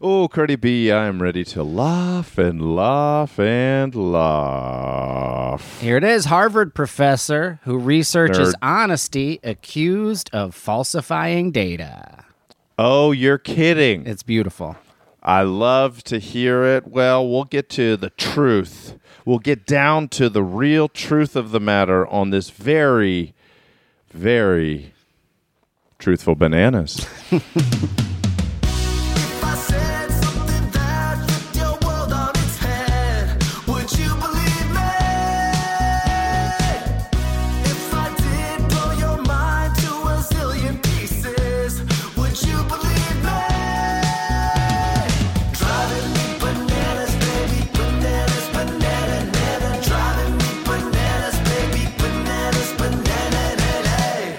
Oh, Curdy B, I'm ready to laugh and laugh and laugh. Here it is Harvard professor who researches Nerd. honesty accused of falsifying data. Oh, you're kidding. It's beautiful. I love to hear it. Well, we'll get to the truth. We'll get down to the real truth of the matter on this very, very truthful bananas.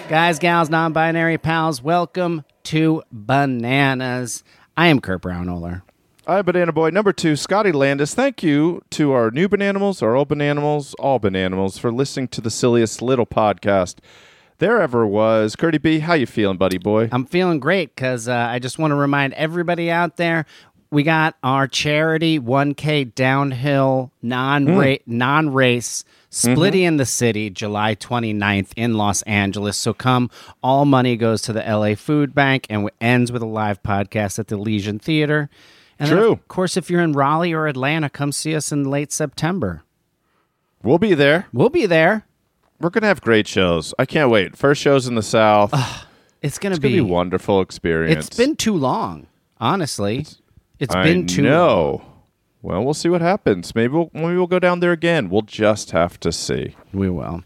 Guys, gals, non binary pals, welcome to Bananas. I am Kurt Braunohler. I'm Banana Boy number two, Scotty Landis. Thank you to our new Bananimals, our old Bananimals, all Bananimals for listening to the silliest little podcast there ever was. Curdy B, how you feeling, buddy boy? I'm feeling great because uh, I just want to remind everybody out there we got our charity 1K downhill non non race Mm-hmm. splitting in the city July 29th in Los Angeles. So come, all money goes to the LA Food Bank and ends with a live podcast at the Legion Theater. And True. of course, if you're in Raleigh or Atlanta, come see us in late September. We'll be there. We'll be there. We're gonna have great shows. I can't wait. First shows in the South. It's gonna it's gonna be a wonderful experience. It's been too long, honestly. It's I been too long. Know. Well, we'll see what happens. Maybe we'll maybe we'll go down there again. We'll just have to see. We will.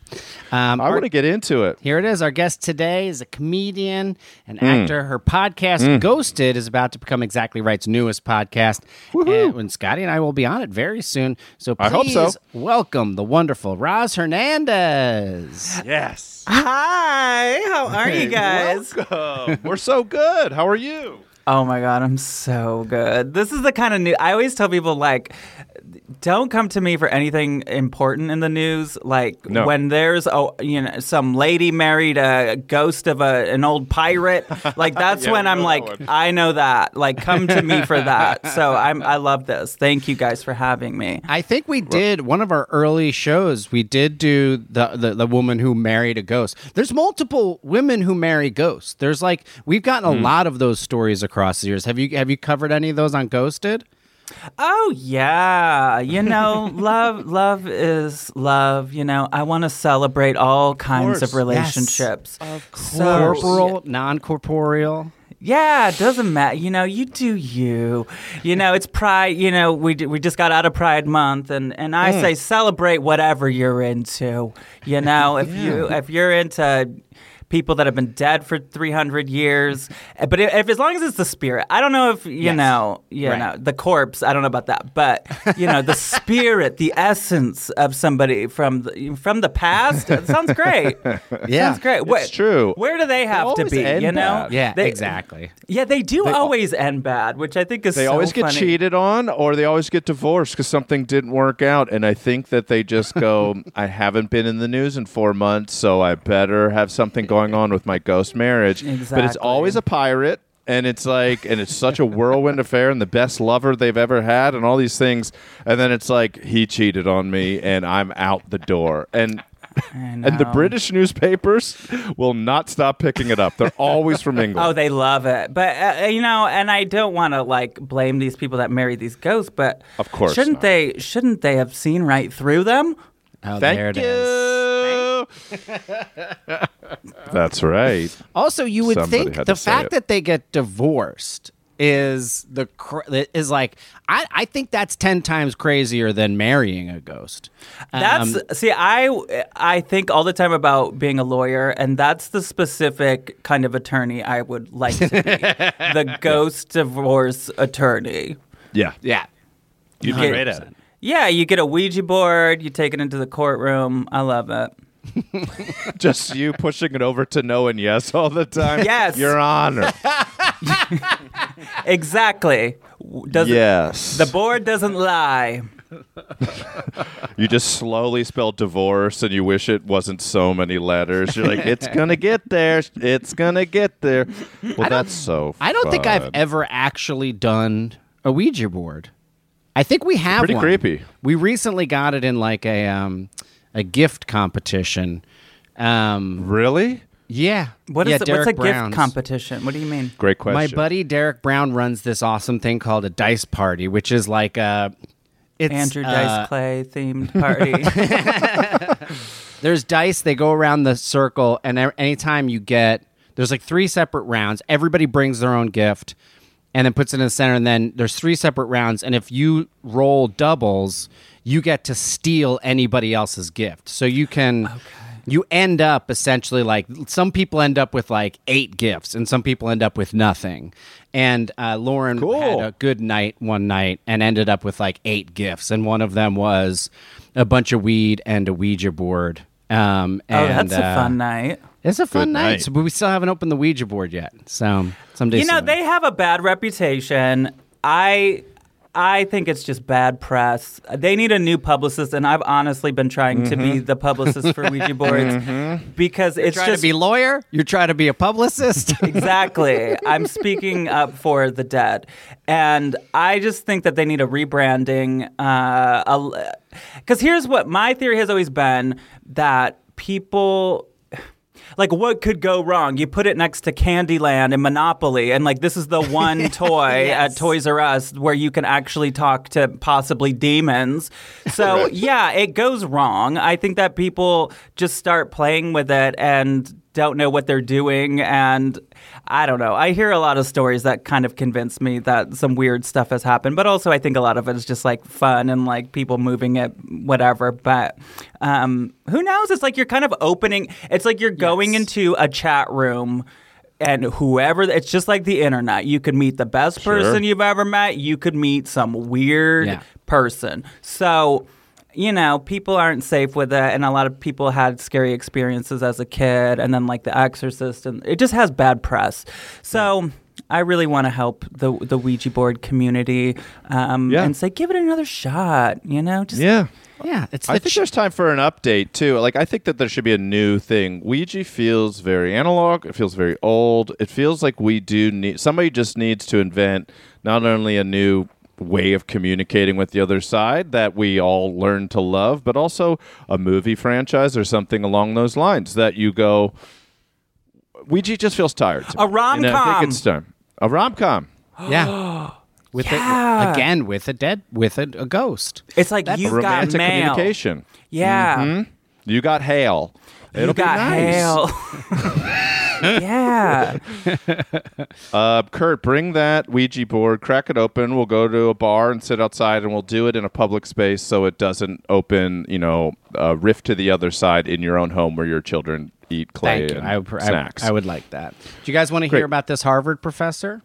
Um, I want to get into it. Here it is. Our guest today is a comedian, an Hmm. actor. Her podcast, Ghosted, is about to become Exactly Right's newest podcast. And when Scotty and I will be on it very soon. So please I hope so. welcome the wonderful Roz Hernandez. Yes. Hi, how are you guys? Welcome. We're so good. How are you? Oh my god, I'm so good. This is the kind of new I always tell people like don't come to me for anything important in the news like No. when there's a you know some lady married a ghost of a an old pirate like that's Yeah, when I'm like one. I know that like come to me for that. So I'm I love this. Thank you guys for having me. I think we did one of our early shows. We did do the, the the woman who married a ghost. There's multiple women who marry ghosts. There's like we've gotten a Hmm. lot of those stories across the years. Have you have you covered any of those on Ghosted? Oh yeah, you know, love love is love. You know, I want to celebrate all kinds course. of relationships. Of course, Corporeal, non-corporeal. yeah, it doesn't matter. You know, you do you. You know, it's Pride. You know, we d- we just got out of Pride Month, and and I mm. say celebrate whatever you're into. You know, if you if you're into people that have been dead for 300 years eh, but if, as long as it's the spirit i don't know if you Yes. know you Right. know the corpse i don't know about that but you know the spirit the essence of somebody from the, from the past it sounds great Yeah. sounds great Where- true. where do they have to be you know bad. Yeah, They- exactly. yeah they do always end bad which i think is They so always get funny. cheated on, or they always get divorced because something didn't work out. And I think that they just go, "I haven't been in the news in four months, so I better have something going on with my ghost marriage." But it's always a pirate. And it's like, and it's such a whirlwind affair, and the best lover they've ever had, and all these things. And then it's like he cheated on me, and I'm out the door. And and the. British newspapers will not stop picking it up. They're always from England. Oh, they love it, but uh, you know, and I don't want to like blame these people that marry these ghosts, but Of course shouldn't not. they? Shouldn't they have seen right through them? Oh, Thank there it you. is. That's right. Also, you would Somebody think the fact it. that they get divorced is the cr- is like I, I think that's 10 times crazier than marrying a ghost. That's Um, see, I I think all the time about being a lawyer, and that's the specific kind of attorney I would like to be, the ghost divorce attorney. Yeah. yeah. You'd be Yeah. great at it. Yeah, you get a Ouija board, you take it into the courtroom. I love it. Just you pushing it over to no and yes all the time. Yes. Your Honor. Exactly. W- Does yes. the board doesn't lie? you just slowly spell divorce and you wish it wasn't so many letters. You're like, it's going to get there. It's going to get there. Well, that's so I don't think I've ever actually done a Ouija board. I think we have Pretty one. creepy. We recently got it in like a um a gift competition. Um Really? yeah. What is yeah, it? Derek What's a Brown's. gift competition? What do you mean? Great question. My buddy Derek Brown runs this awesome thing called a dice party, which is like a it's Andrew uh, Dice Clay themed party. there's dice they go around the circle and anytime you get there's like three separate rounds everybody brings their own gift and then puts it in the center and then there's three separate rounds and if you roll doubles you get to steal anybody else's gift so you can you end up essentially like some people end up with like eight gifts and some people end up with nothing and uh, lauren Cool. had a good night one night and ended up with like eight gifts and one of them was a bunch of weed and a ouija board um, oh, and, that's a uh, fun night. It's a fun night, night. But we still haven't opened the ouija board yet so someday You know, soon. they have a bad reputation. I I think it's just bad press. They need a new publicist, and I've honestly been trying to be mm-hmm. the publicist for Ouija boards mm-hmm. because it's trying just to be lawyer you're trying to be a publicist exactly. I'm speaking up for the dead, and I just think that they need a rebranding. Uh, because here's what my theory has always been that people. Like what could go wrong? You put it next to Candyland and Monopoly, and like this is the one toy at Toys R Us where you can actually talk to possibly demons. So yeah, it goes wrong. I think that people just start playing with it and don't know what they're doing and I don't know. I hear a lot of stories that kind of convince me that some weird stuff has happened, but also I think a lot of it is just like fun and like people moving it whatever, but um who knows? It's like you're kind of opening it's like you're going Yes. into a chat room and whoever it's just like the internet. You could meet the best person you've ever met, you could meet some weird Yeah. person. So you know, people aren't safe with it, and a lot of people had scary experiences as a kid, and then like The Exorcist, and it just has bad press. So I really want to help the the Ouija board community um, Yeah. and say, give it another shot. You know, just Yeah. yeah it's I the think ch- there's time for an update too. Like I think that there should be a new thing. Ouija feels very analog. It feels very old. It feels like we do need somebody just needs to invent not only a new way of communicating with the other side that we all learn to love, but also a movie franchise or something along those lines that you go. Ouija just feels tired. A me. And I rom-com. think it's time. A rom com. yeah with Yeah. a, again with a dead with a, a ghost it's like you've got Romantic mail. communication. Yeah, mm-hmm. You got hail. It'll you be got nice. hail. yeah. Uh, Kurt, bring that Ouija board, crack it open. We'll go to a bar and sit outside, and we'll do it in a public space so it doesn't open, you know, a rift to the other side in your own home where your children eat clay thank you and I, would- I, snacks. I would like that do you guys want to Great. hear about this harvard professor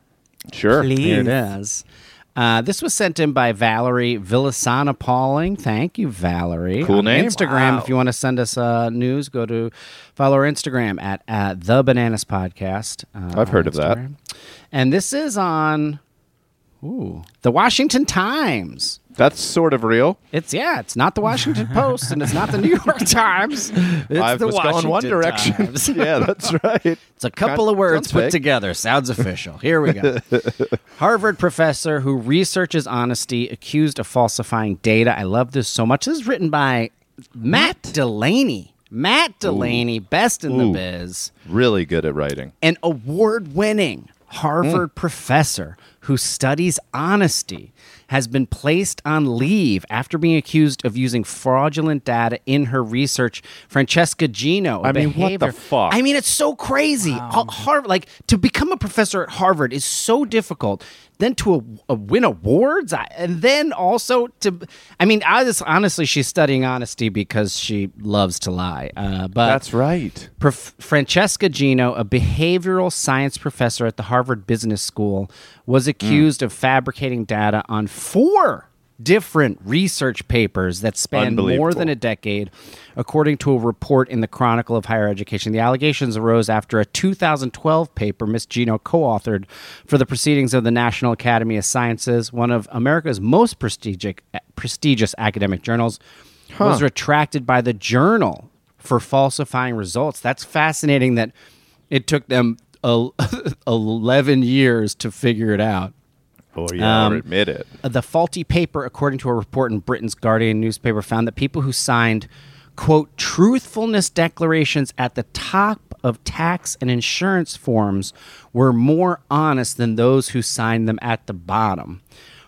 sure. Please. Here it is. Uh, this was sent in by Valerie Villasana Pauling. Thank you, Valerie. Cool On name. Instagram, Wow. if you want to send us uh, news, go to follow our Instagram at, at the Bananas Podcast. Uh, I've heard of that. And this is on ooh, the Washington Times. That's sort of real. It's yeah, it's not the Washington Post and it's not the New York Times. It's I the was Washington going one direction. Times. yeah, that's right. It's a couple Kind- of words put fake. together. Sounds official. Here we go. Harvard professor who researches honesty accused of falsifying data. I love this so much. This is written by Matt Delaney. Matt Delaney, best in Ooh. the biz, Really good at writing. an award winning Harvard hmm. professor who studies honesty, has been placed on leave after being accused of using fraudulent data in her research. Francesca Gino. a I mean, what the fuck? I mean, it's so crazy. Har- Harvard, like to become a professor at Harvard is so difficult. Then to a, a win awards, I, and then also to. I mean, I was honestly, she's studying honesty because she loves to lie. Uh, but That's right. Prof- Francesca Gino, a behavioral science professor at the Harvard Business School, was accused of fabricating data on four different research papers that span more than a decade, according to a report in the Chronicle of Higher Education. The allegations arose after a 2012 paper Miss Gino co authored for the Proceedings of the National Academy of Sciences, one of America's most prestigious, prestigious academic journals, was retracted by the journal for falsifying results. That's fascinating that it took them 11 years to figure it out. Oh yeah, Um, or admit it. The faulty paper, according to a report in Britain's Guardian newspaper, found that people who signed, quote, truthfulness declarations at the top of tax and insurance forms were more honest than those who signed them at the bottom.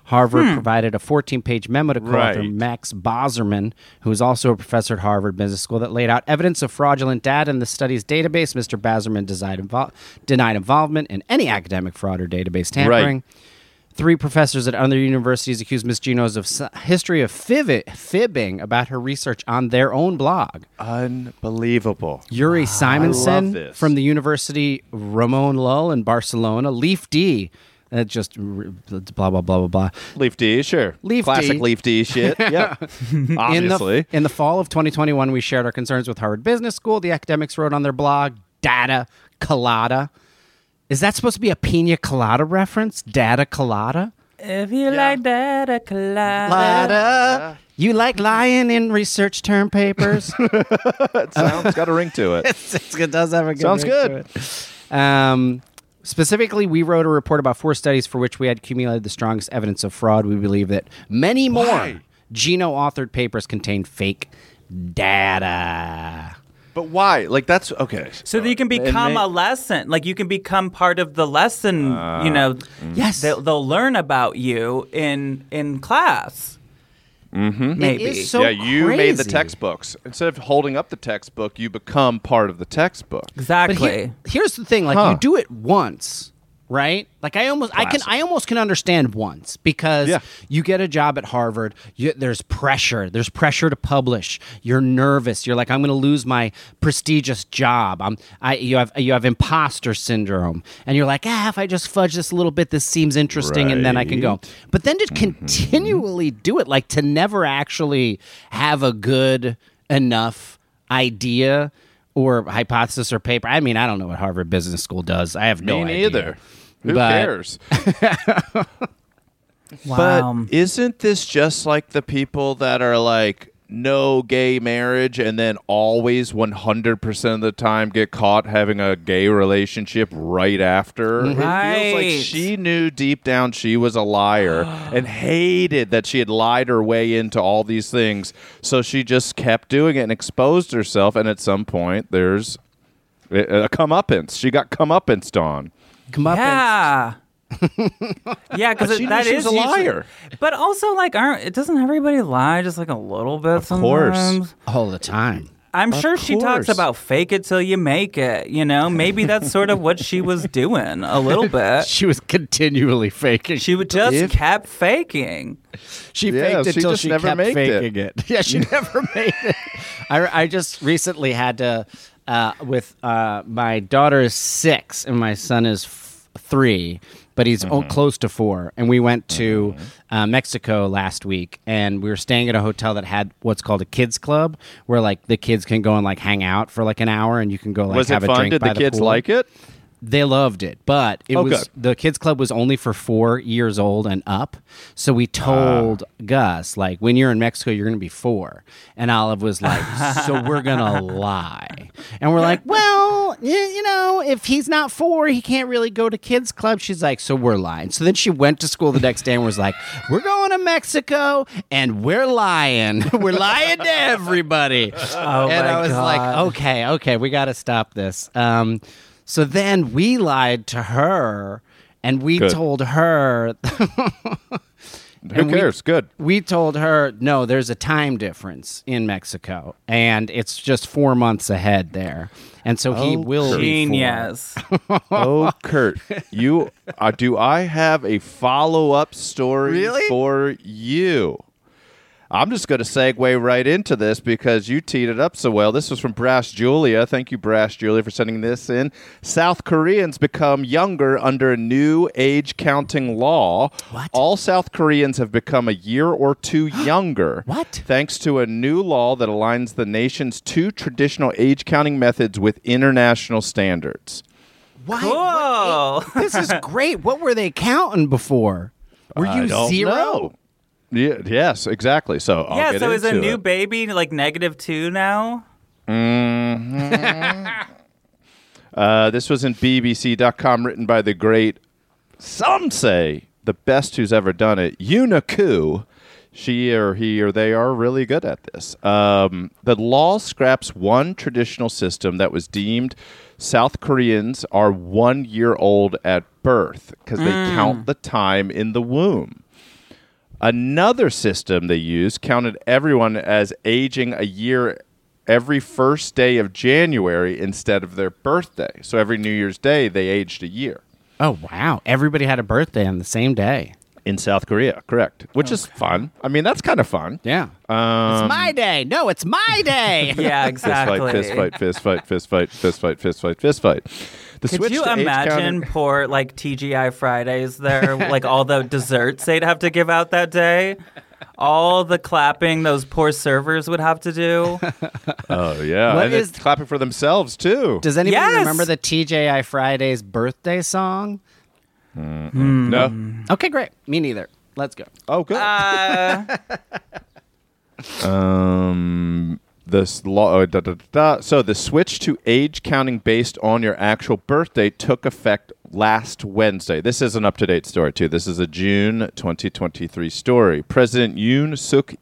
Harvard provided a 14 page memo to co author Right. Max Bazerman, who is also a professor at Harvard Business School, that laid out evidence of fraudulent data in the study's database. Mr. Bazerman denied, invol- denied involvement in any academic fraud or database tampering. Three professors at other universities accused Miss Gino's of history of fiv- fibbing about her research on their own blog. Unbelievable. Uri Simonsohn from the University Ramon Llull in Barcelona. Leif D. That just blah blah blah blah blah. Leif D, sure. Leif D. Classic D. Leif D shit. In Obviously. the, in the fall of 2021, we shared our concerns with Harvard Business School. The academics wrote on their blog, Data Colada. Is that supposed to be a pina colada reference? Data Colada? If you like data a collide. Colada. You like lying in research term papers? It sounds got a ring to it. it does have a good Sounds ring good. to it. Um, specifically, we wrote a report about four studies for which we had accumulated the strongest evidence of fraud. We believe that many more Why? Gino authored papers contain fake data. But why? Like that's okay. So that you can become may- a lesson. Like you can become part of the lesson. you know, Yes. they'll, they'll learn about you in in class. Mm-hmm. Maybe. It is so yeah, you made the textbooks. Instead of holding up the textbook, you become part of the textbook. But exactly. here- here's the thing: like Huh. you do it once, right? Like I almost, I can, I almost can understand once because Yeah. you get a job at Harvard. You, there's pressure. There's pressure to publish. You're nervous. You're like, I'm going to lose my prestigious job. I'm, I, you have, you have imposter syndrome, and you're like, ah, if I just fudge this a little bit, this seems interesting, and then I can go. But then to Mm-hmm. continually do it, like to never actually have a good enough idea or hypothesis or paper. I mean, I don't know what Harvard Business School does. I have no Me idea. Neither. Who But- cares? wow. But isn't this just like the people that are like no gay marriage and then always 100% of the time get caught having a gay relationship right after? It feels like she knew deep down she was a liar and hated that she had lied her way into all these things. So she just kept doing it and exposed herself. And at some point, there's a a comeuppance. She got comeuppance on. Come up yeah. yeah, because She knew that she is was a usually- liar. But also, like, aren't it doesn't everybody lie just like a little bit course. sometimes? all the time. I'm sure she talks course. about fake it till you make it. You know, maybe that's sort of what she was doing a little bit. She was continually faking. She would just If- kept faking. She Yeah, faked it she till just she never kept made it. faking it. Yeah, she never made it. I, I just recently had to uh, with uh, my daughter is six and my son is f- three, but he's Mm-hmm. o- close to four. And we went to uh, Mexico last week, and we were staying at a hotel that had what's called a kids club, where like the kids can go and like hang out for like an hour, and you can go like was have it a fun? drink Did by the kids pool. like it? They loved it, but it Oh, was good. the kids club was only for four years old and up. So we told Gus like, when you're in Mexico, you're going to be four, and Olive was like, so we're gonna lie, and we're like, well, you know, if he's not four, he can't really go to kids club. She's like, so we're lying. So then she went to school the next day and was like, we're going to Mexico and we're lying, we're lying to everybody. Oh and my I was like, okay, okay, we got to stop this. Um, so then we lied to her, and we Good. told her Who And we- cares? Good. We told her, no, there's a time difference in Mexico, and it's just four months ahead there. And so he Oh, will be. Genius. Oh, Kurt, you uh, do I have a follow up story Really? for you? I'm just going to segue right into this because you teed it up so well. This was from Brass Julia. Thank you, Brass Julia, for sending this in. South Koreans become younger under a new age counting law. What? All South Koreans have become a year or two younger. What? Thanks to a new law that aligns the nation's two traditional age counting methods with international standards. Why? Cool. what- this is great. What were they counting before? Were I you don't zero? know. Yeah, yes, exactly. So I'll yeah, get so is a into new it. baby like negative two now? Uh, this was in BBC.com, written by the great, some say, the best who's ever done it, Uniku. She or he or they are really good at this. Um, the law scraps one traditional system that was deemed South Koreans are one year old at birth because they count the time in the womb. Another system they used counted everyone as aging a year every first day of January instead of their birthday. So every New Year's Day, they aged a year. Oh wow! Everybody had a birthday on the same day. In South Korea, correct. Which is fun. I mean, that's kind of fun. Yeah. Um, it's my day. No, it's my day. Yeah, fist fight, exactly. fist fight, fist fight, fist fight, fist fight, fist fight, fist fight. The Could switch you to age imagine counting- poor like TGI Fridays there, like all the desserts they'd have to give out that day? All the clapping those poor servers would have to do. Oh yeah, What and is- it's clapping for themselves too. Does anybody Yes! remember the TGI Fridays birthday song? No. Okay, great. Me neither. Let's go. Oh, good. Uh, Um, this law. Uh, da, da, da, da. So the switch to age counting based on your actual birthday took effect last Wednesday. This is an up to date story too. This is a June 2023 story. President Yoon Suk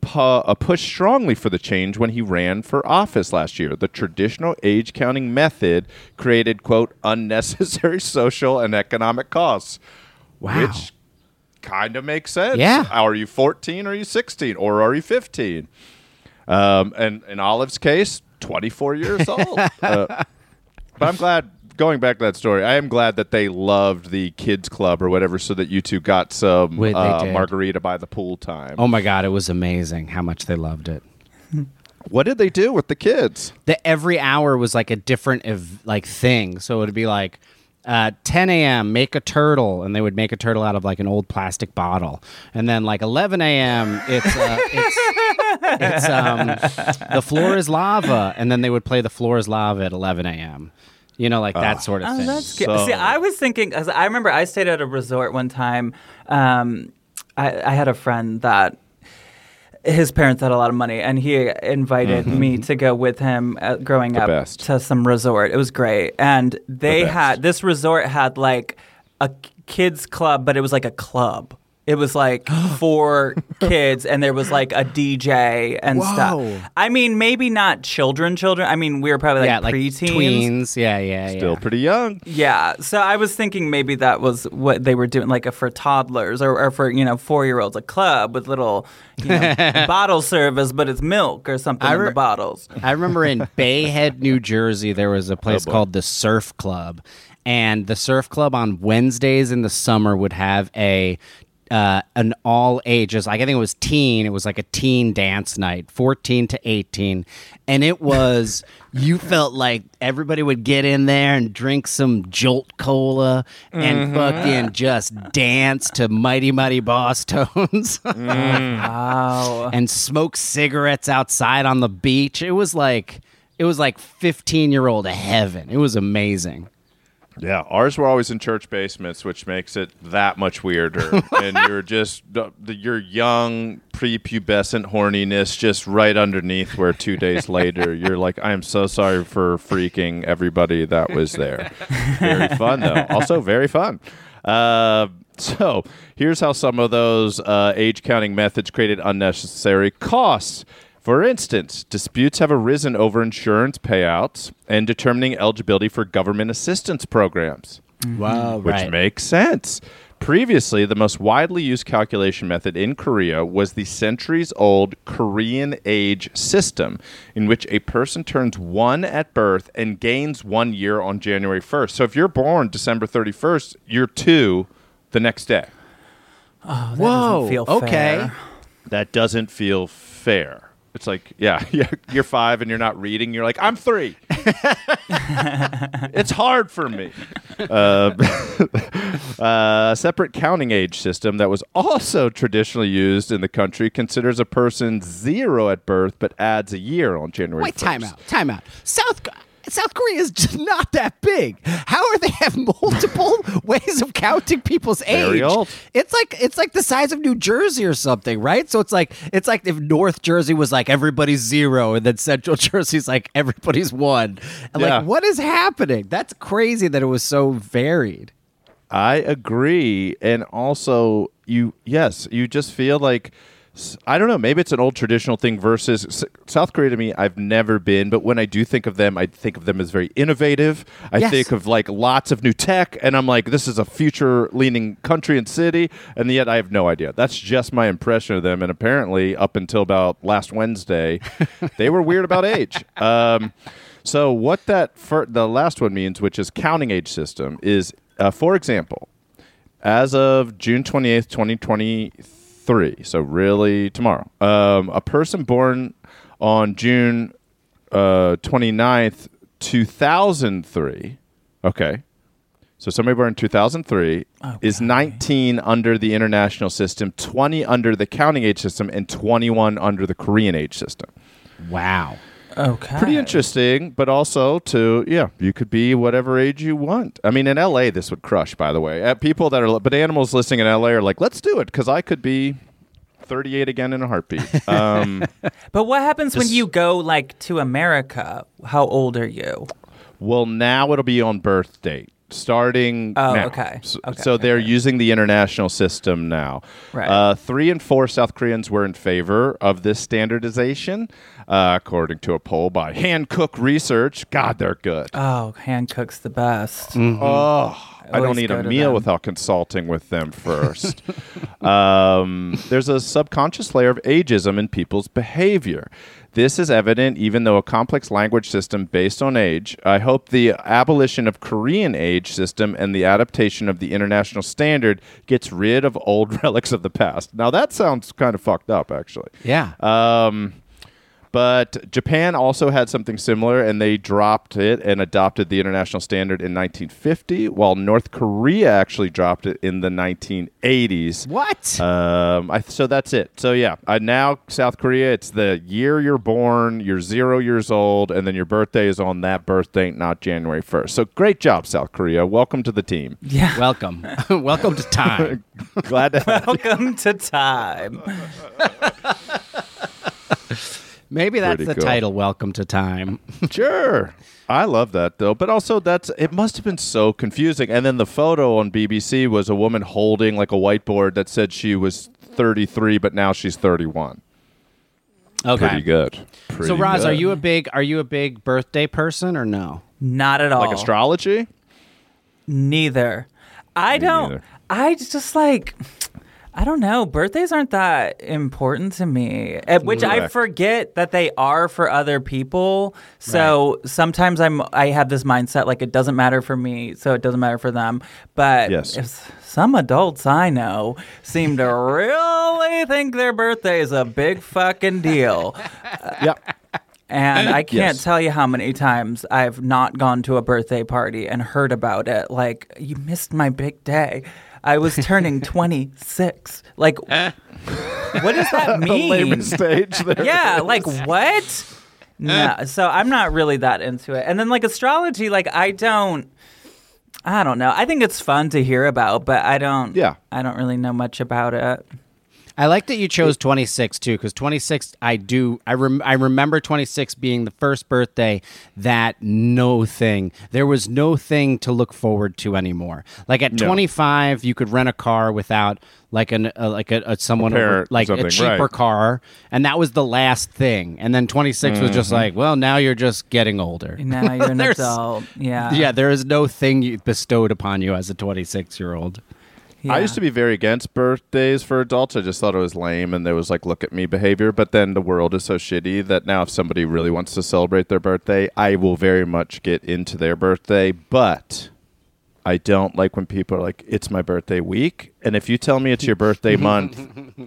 pu- uh, pushed strongly for the change when he ran for office last year. The traditional age counting method created quote unnecessary social and economic costs. Wow. Which kind of makes sense. Yeah. Are you 14 or are you 16 or are you 15? Um, and in Olive's case, 24 years old. uh, but I'm glad, going back to that story, I am glad that they loved the kids club or whatever so that you two got some Wait, they uh, did. margarita by the pool time. Oh my god, it was amazing how much they loved it. What did they do with the kids? That every hour was like a different ev- like thing. So it would be like uh, 10 a.m. make a turtle, and they would make a turtle out of like an old plastic bottle. And then like 11 a.m. it's uh, it's it's um the floor is lava, and then they would play the floor is lava at 11 a.m. You know, like that sort of oh, thing. that's good. So- See, I was thinking. 'cause I remember I stayed at a resort one time. Um, I, I had a friend that his parents had a lot of money, and he invited me to go with him uh, growing Mm-hmm. The up best. to some resort. It was great, and they best. had this resort had like a kids club, but it was like a club. It was like for kids, and there was like a DJ and Whoa. stuff. I mean, maybe not children, children. I mean, we were probably like yeah, like preteens. tweens. Yeah, yeah, Still yeah. pretty young. Yeah, so I was thinking maybe that was what they were doing, like a for toddlers or, or for you know four year olds, a club with little you know, bottle service, but it's milk or something I in the bottles. I remember in Bay Head, New Jersey, there was a oh, place boy. called the Surf Club, and the Surf Club on Wednesdays in the summer would have a uh, an all ages, like I think it was teen. It was like a teen dance night, fourteen to eighteen, and it was you felt like everybody would get in there and drink some Jolt Cola and fucking just dance to Mighty Mighty Bosstones. Wow. and smoke cigarettes outside on the beach. It was like it was like 15 year old heaven. It was amazing. Yeah, ours were always in church basements, which makes it that much weirder. and you're just your young prepubescent horniness just right underneath where two days later you're like, I am so sorry for freaking everybody that was there. Very fun though. Also very fun. Uh, so here's how some of those uh, age counting methods created unnecessary costs. For instance, disputes have arisen over insurance payouts and determining eligibility for government assistance programs, mm-hmm. Wow, which makes sense. Previously, the most widely used calculation method in Korea was the centuries old Korean age system, in which a person turns one at birth and gains one year on January 1st. So if you're born December 31st, you're two the next day. Oh, that Whoa. doesn't feel okay. fair. That doesn't feel fair. It's like, yeah, you're five and you're not reading. You're like, I'm three. it's hard for me. Uh, a separate counting age system that was also traditionally used in the country considers a person zero at birth but adds a year on January. Wait, 1st. time out, time out. South South Korea is just not that big. How are they have multiple ways of counting people's age? It's like it's like the size of New Jersey or something, right? So it's like it's like if North Jersey was like everybody's zero, and then Central Jersey's like everybody's one. And Yeah. Like, what is happening? That's crazy that it was so varied. I agree, and also you yes, you just feel like I don't know. Maybe it's an old traditional thing versus South Korea. To me, I've never been, but when I do think of them, I think of them as very innovative. I Yes. think of like lots of new tech, and I'm like, this is a future-leaning country and city, and yet I have no idea. That's just my impression of them, and apparently, up until about last Wednesday, they were weird about age. Um, so what that fir- the last one means, which is counting age system, is uh, for example, as of June 28th, 2023, so really tomorrow, um, a person born on June uh, 29th, 2003, okay, so somebody born in 2003 is 19 under the international system, 20 under the counting age system, and 21 under the Korean age system. Wow. Okay. Pretty interesting, but also to yeah, you could be whatever age you want. I mean, in LA, this would crush. By the way, uh, people that are but animals listening in LA are like, let's do it because I could be 38 again in a heartbeat. Um, But what happens when you go like to America? How old are you? well, now it'll be on birth date. Starting Oh, now. okay. So, Okay, so okay, they're using the international system now. Right. Uh, three and four South Koreans were in favor of this standardization, uh, according to a poll by Hankook Research. God, they're good. Oh, Hancock's the best. Oh, I don't Always need a meal them. without consulting with them first. um, there's a subconscious layer of ageism in people's behavior. This is evident even though a complex language system based on age. I hope the abolition of Korean age system and the adaptation of the international standard gets rid of old relics of the past. Now that sounds kind of fucked up, actually. Yeah. Um, but Japan also had something similar, and they dropped it and adopted the international standard in 1950, while North Korea actually dropped it in the 1980s. what? Um, I, so that's it. So yeah, uh, now South Korea, it's the year you're born, you're zero years old, and then your birthday is on that birthday, not January 1st. So great job, South Korea. Welcome to the team. Yeah. Welcome. Welcome to time. Glad to have Welcome to time. Maybe that's Pretty the cool. title. Welcome to time. Sure. I love that though. But also that's it must have been so confusing. And then the photo on BBC was a woman holding like a whiteboard that said she was 33 but now she's 31. Okay. Pretty good. So Pretty Roz, are you a big are you a big birthday person or no? Not at all. like astrology? Neither. I don't. neither. I just like. I don't know. Birthdays aren't that important to me, eh, which I forget that they are for other people. So sometimes I'm I have this mindset like it doesn't matter for me, so it doesn't matter for them. But Yes. some adults I know seem to really think their birthday is a big fucking deal. yeah. And I can't Yes. tell you how many times I've not gone to a birthday party and heard about it. Like, you missed my big day. I was turning 26. Like, eh. what does that The mean? layman stage there. yeah, like what? Eh. No, so I'm not really that into it. And then like astrology, like I don't I don't know. I think it's fun to hear about, but I don't Yeah. I don't really know much about it. I like that you chose 26 too, because 26, I do, I, rem- I remember 26 being the first birthday that no thing, there was no thing to look forward to anymore. Like at 25, you could rent a car without like an uh, like a, a someone over, or like a something, cheaper right. car, and that was the last thing. And then 26 was Mm-hmm. just like, well, now you're just getting older. Now you're an adult. Yeah. Yeah, there is no thing you- bestowed upon you as a 26 year old. I used to be very against birthdays for adults. I just thought it was lame and there was like look at me behavior. But then the world is so shitty that now if somebody really wants to celebrate their birthday, I will very much get into their birthday. But I don't like when people are like, it's my birthday week. And if you tell me it's your birthday month,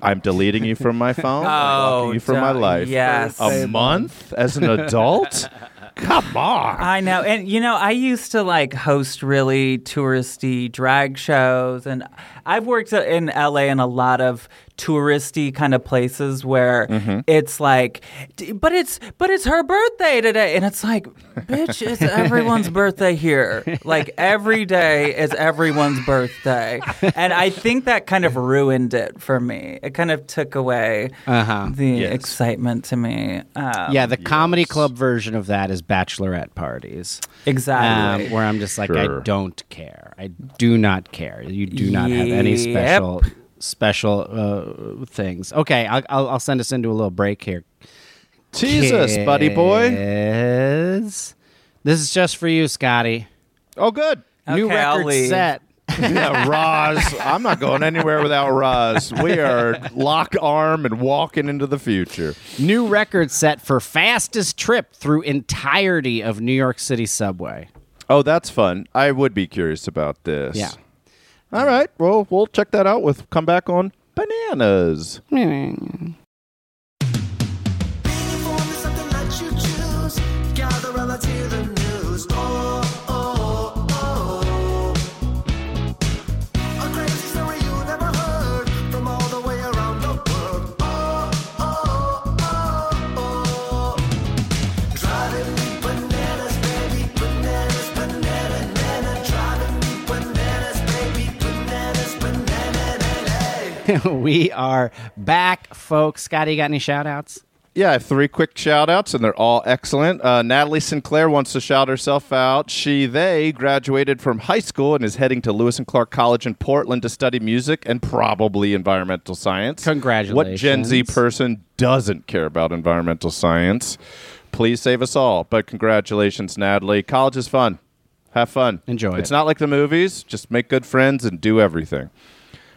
I'm deleting you from my phone. I'm Oh, you from my life. yes. A month as an adult? Come on. I know. And, you know, I used to like host really touristy drag shows. And I've worked in LA in a lot of touristy kind of places where Mm-hmm. it's like, but it's, but it's her birthday today. And it's like, bitch, it's everyone's birthday here. Like every day is everyone's birthday. And I think that kind of ruined it for me. It kind of took away Uh-huh. the Yes. excitement to me. Um, Yeah, the comedy club version of that is bachelorette parties. Exactly. Um, where I'm just like, Sure. I don't care. I do not care. You do not have any special special uh, things. Okay, I'll, I'll, I'll send us into a little break here. Jesus, buddy boy. Kids. This is just for you, Scotty. Oh, good. New Okay, I'll record leave. set. Yeah, Roz. I'm not going anywhere without Roz. We are locked arm and walking into the future. New record set for fastest trip through entirety of New York City subway. Oh, that's fun. I would be curious about this. Yeah. All right. Well, we'll check that out with come back on bananas. we are back, folks. Scotty, you got any shout outs? Yeah, I have three quick shout outs, and they're all excellent. Uh, Natalie Sinclair wants to shout herself out. She, they graduated from high school and is heading to Lewis and Clark College in Portland to study music and probably environmental science. Congratulations. What Gen Z person doesn't care about environmental science? Please save us all. But congratulations, Natalie. College is fun. Have fun. Enjoy It's it. not like the movies. Just make good friends and do everything.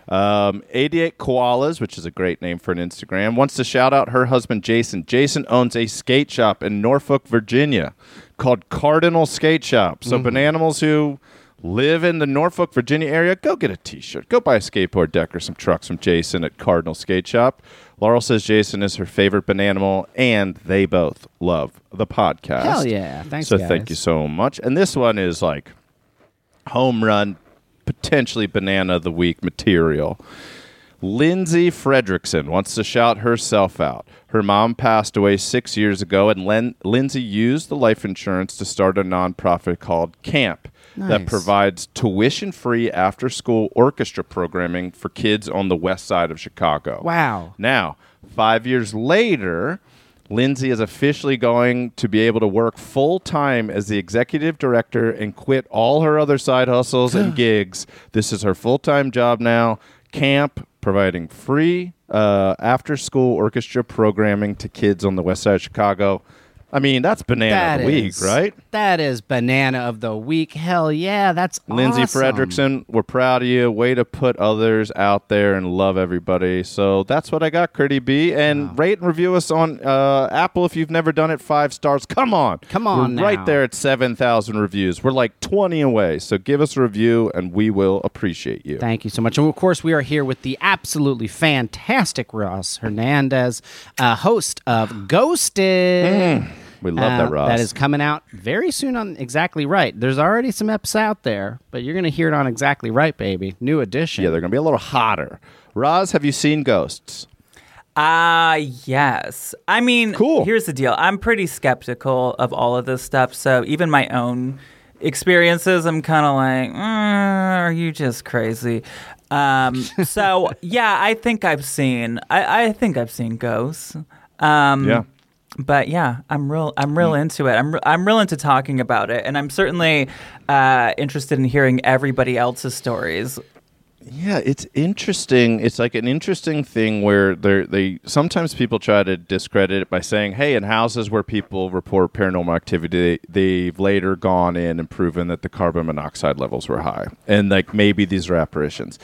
Um, 88 Koalas, which is a great name for an Instagram, wants to shout out her husband Jason. Jason owns a skate shop in Norfolk, Virginia called Cardinal Skate Shop. So, bananimals who live in the Norfolk, Virginia area, go get a t shirt. Go buy a skateboard deck or some trucks from Jason at Cardinal Skate Shop. Laurel says Jason is her favorite bananimal, and they both love the podcast. Hell yeah. Thanks, So, guys. thank you so much. And this one is like home run, potentially banana of the week material. Lindsay Fredrickson wants to shout herself out. Her mom passed away six years ago, and Len- Lindsay used the life insurance to start a nonprofit called Camp that provides tuition free after school orchestra programming for kids on the west side of Chicago. Wow. Now, five years later, Lindsay is officially going to be able to work full time as the executive director and quit all her other side hustles and gigs. This is her full time job now. Camp providing free uh, after school orchestra programming to kids on the west side of Chicago. I mean, that's banana That of the week, is- right? That is banana of the week. Hell yeah, that's Lindsay awesome. Fredrickson, we're proud of you. Way to put others out there and love everybody. So that's what I got, Curdy B. And rate and review us on uh, Apple if you've never done it. Five stars. Come on. Come on right there at 7,000 reviews. We're like 20 away. So give us a review and we will appreciate you. Thank you so much. And of course, we are here with the absolutely fantastic Roz Hernandez, uh, host of Ghosted. We love Uh, that, Roz. That is coming out very soon on Exactly Right. There's already some eps out there, but you're going to hear it on Exactly Right, baby. New edition. yeah, they're going to be a little hotter. Roz, have you seen Ghosts? Ah, yes. I mean, Cool. here's the deal. I'm pretty skeptical of all of this stuff. So even my own experiences, I'm kind of like, "Mm, are you just crazy? Um, so yeah, I think I've seen. I, I think I've seen ghosts. Um, Yeah. But yeah, I'm real. I'm real into it. I'm re- I'm real into talking about it, and I'm certainly uh, interested in hearing everybody else's stories. Yeah, it's interesting. It's like an interesting thing where they they sometimes people try to discredit it by saying, "Hey, in houses where people report paranormal activity, they, they've later gone in and proven that the carbon monoxide levels were high, and like maybe these are apparitions."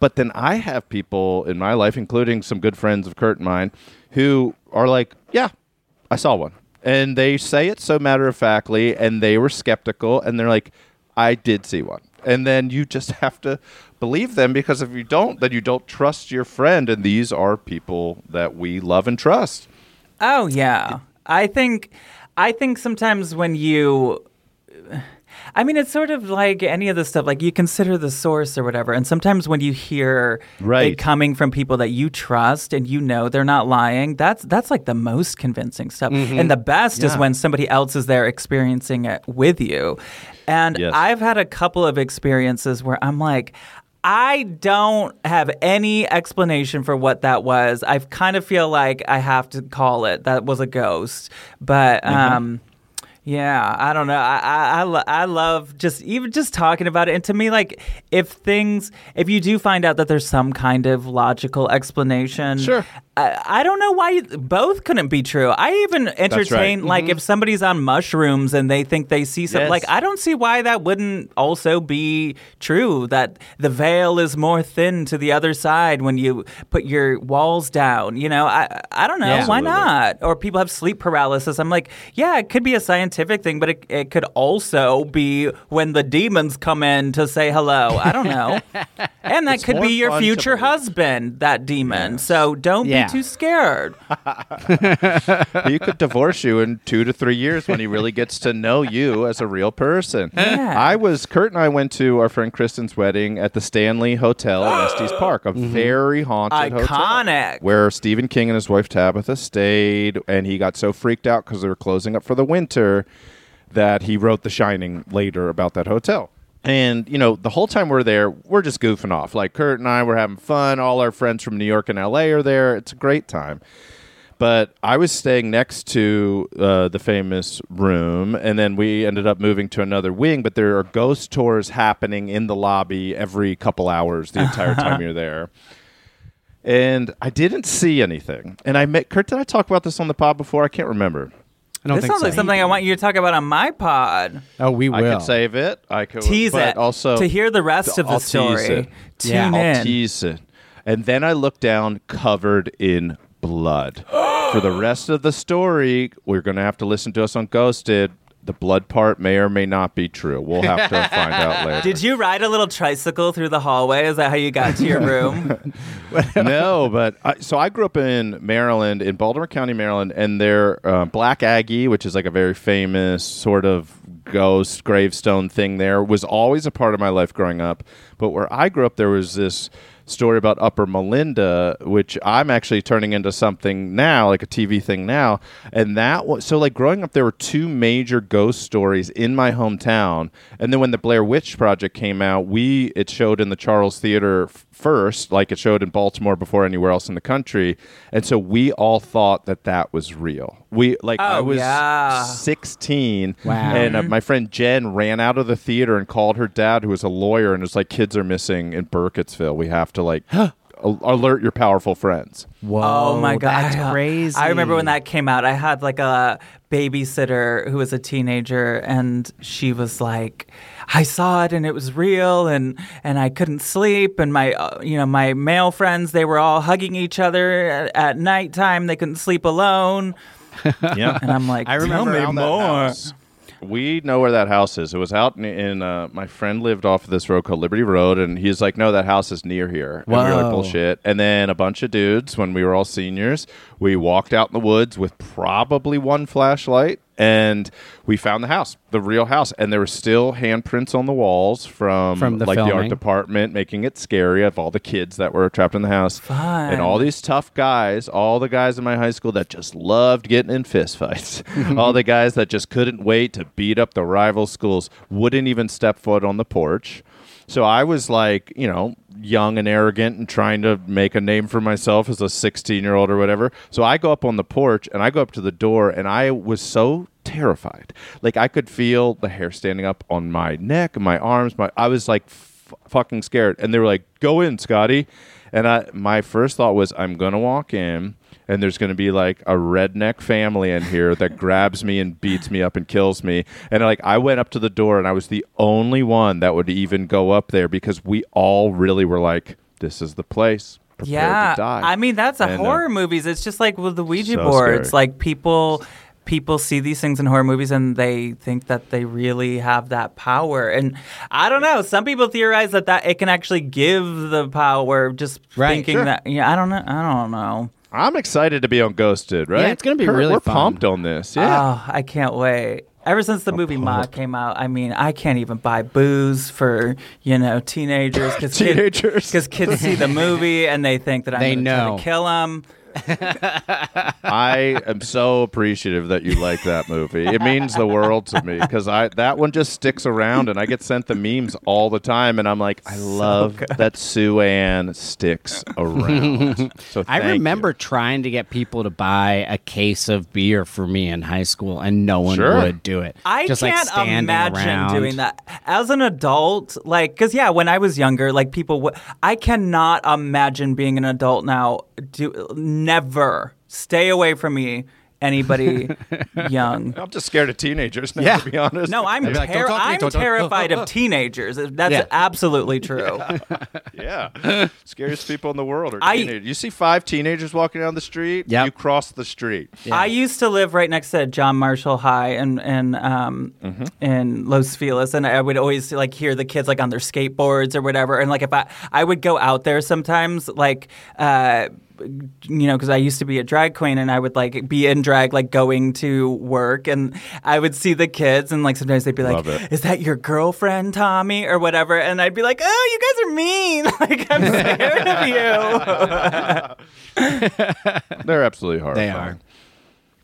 But then I have people in my life, including some good friends of Kurt and mine, who are like, "Yeah, I saw one," and they say it so matter of factly, and they were skeptical, and they're like, "I did see one," and then you just have to believe them because if you don't, then you don't trust your friend, and these are people that we love and trust. Oh yeah. I think I think sometimes when you I mean it's sort of like any of this stuff like you consider the source or whatever and sometimes when you hear Right. it coming from people that you trust and you know they're not lying that's that's like the most convincing stuff. And the best is when somebody else is there experiencing it with you. And Yes. I've had a couple of experiences where I'm like I don't have any explanation for what that was. I kind of feel like I have to call it that was a ghost. But um yeah, I don't know. I I, I, lo- I love just even just talking about it. And to me, like if things, if you do find out that there's some kind of logical explanation, Sure. I, I don't know why you, both couldn't be true. I even entertain like mm-hmm. if somebody's on mushrooms and they think they see something. Yes. Like I don't see why that wouldn't also be true. That the veil is more thin to the other side when you put your walls down. You know, I I don't know Yeah. why Absolutely. not. Or people have sleep paralysis. I'm like, yeah, it could be a scientific thing, but it, it could also be when the demons come in to say hello. I don't know. and that It's could be your future husband, that demon. So don't Yeah. be too scared. he could divorce you in two to three years when he really gets to know you as a real person. Yeah. I was Kurt and I went to our friend Kristen's wedding at the Stanley Hotel in Estes Park, a mm-hmm. very haunted hotel Iconic. where Stephen King and his wife Tabitha stayed, and he got so freaked out because they were closing up for the winter that he wrote The Shining later about that hotel. And you know, the whole time we're there, we're just goofing off. Like Kurt and I were having fun. All our friends from New York and LA are there. It's a great time but I was staying next to uh, the famous room, and then we ended up moving to another wing. But there are ghost tours happening in the lobby every couple hours the entire time you're there. And I didn't see anything. And I met Kurt. Did I talk about this on the pod before? I can't remember. I don't This think sounds so. like something I want you to talk about on my pod. Oh, we will. I could save it. I could Tease but it. Also, to hear the rest of the I'll tease story. it. Tune Yeah. in. I'll tease it. And then I look down, covered in blood. For the rest of the story, we're going to have to listen to us on Ghosted. The blood part may or may not be true. We'll have to find out later. Did you ride a little tricycle through the hallway? Is that how you got to your room? no, but I, so I grew up in Maryland, in Baltimore County, Maryland, and their uh, Black Aggie, which is like a very famous sort of ghost gravestone thing, there was always a part of my life growing up. But where I grew up, there was this story about Upper Melinda, which I'm actually turning into something now, like a TV thing now. And that was so like growing up, there were two major ghost stories in my hometown. And then when the Blair Witch Project came out, we it showed in the Charles Theater first, like it showed in Baltimore before anywhere else in the country. And so we all thought that that was real. We like I Oh, was yeah. 16 Wow. and uh, my friend Jen ran out of the theater and called her dad who was a lawyer and was like kids are missing in Burkittsville. We have to like alert your powerful friends. Whoa, Oh my god, that's I- crazy. I remember when that came out. I had like a babysitter who was a teenager, and she was like, "I saw it, and it was real, and and I couldn't sleep, and my uh, you know my male friends they were all hugging each other at, at nighttime. They couldn't sleep alone, Yeah. and I'm like, I remember tell Found me that more. We know where that house is. It was out in, in uh, my friend lived off of this road called Liberty Road, and he's like, "No, that house is near here." And we were like, Whoa. "Bullshit!" And then a bunch of dudes, when we were all seniors, we walked out in the woods with probably one flashlight, and we found the house, the real house, and there were still handprints on the walls from, From the like the art department, making it scary of all the kids that were trapped in the house, Fun. and all these tough guys, all the guys in my high school that just loved getting in fistfights, all the guys that just couldn't wait to beat up the rival schools, wouldn't even step foot on the porch. So I was like, you know, young and arrogant and trying to make a name for myself as a 16 year old or whatever. So I go up on the porch and I go up to the door and I was so terrified. Like I could feel the hair standing up on my neck, and my arms, my I was like f- fucking scared. And they were like, "Go in, Scotty." And I my first thought was I'm going to walk in and there's going to be like a redneck family in here that grabs me and beats me up and kills me. And like I went up to the door and I was the only one that would even go up there because we all really were like this is the place. Prepare yeah, to die. I mean that's a And, uh, horror movies. It's just like with the Ouija So boards. scary. Like people, people see these things in horror movies and they think that they really have that power. And I don't know. Some people theorize that that it can actually give the power. Just Right. thinking Sure. that. Yeah, I don't know. I don't know. I'm excited to be on Ghosted, right? Yeah, it's gonna be Kurt, really We're fun. pumped on this. Yeah. Oh, I can't wait. Ever since the movie Ma came out, I mean, I can't even buy booze for you know teenagers because Teenagers. because kids see the movie and they think that I'm They know. to kill them. I am so appreciative that you like that movie. It means the world to me because I that one just sticks around, and I get sent the memes all the time, and I'm like, I love that Sue Ann sticks around. So I remember you. trying to get people to buy a case of beer for me in high school, and no one Sure. would do it. I Just like can't standing imagine around. doing that as an adult. Like, because yeah, when I was younger, like people, w- I cannot imagine being an adult now. Do never stay away from me. Anybody young? I'm just scared of teenagers. Now, Yeah. to be honest. No, I'm I'd be like, ter- "Don't talk to me, I'm don't talk- terrified of teenagers. That's Yeah. absolutely true. yeah, scariest people in the world are I- teenagers. You see five teenagers walking down the street. Yep. you cross the street. I used to live right next to John Marshall High in in um, Mm-hmm. in Los Feliz, and I would always like hear the kids like on their skateboards or whatever. And like if I I would go out there sometimes, like. Uh, you know, because I used to be a drag queen and I would like be in drag, like going to work, and I would see the kids, and like sometimes they'd be like, "Is that your girlfriend, Tommy?" or whatever, and I'd be like, "Oh, you guys are mean! like I'm scared of you." They're absolutely horrifying. They are.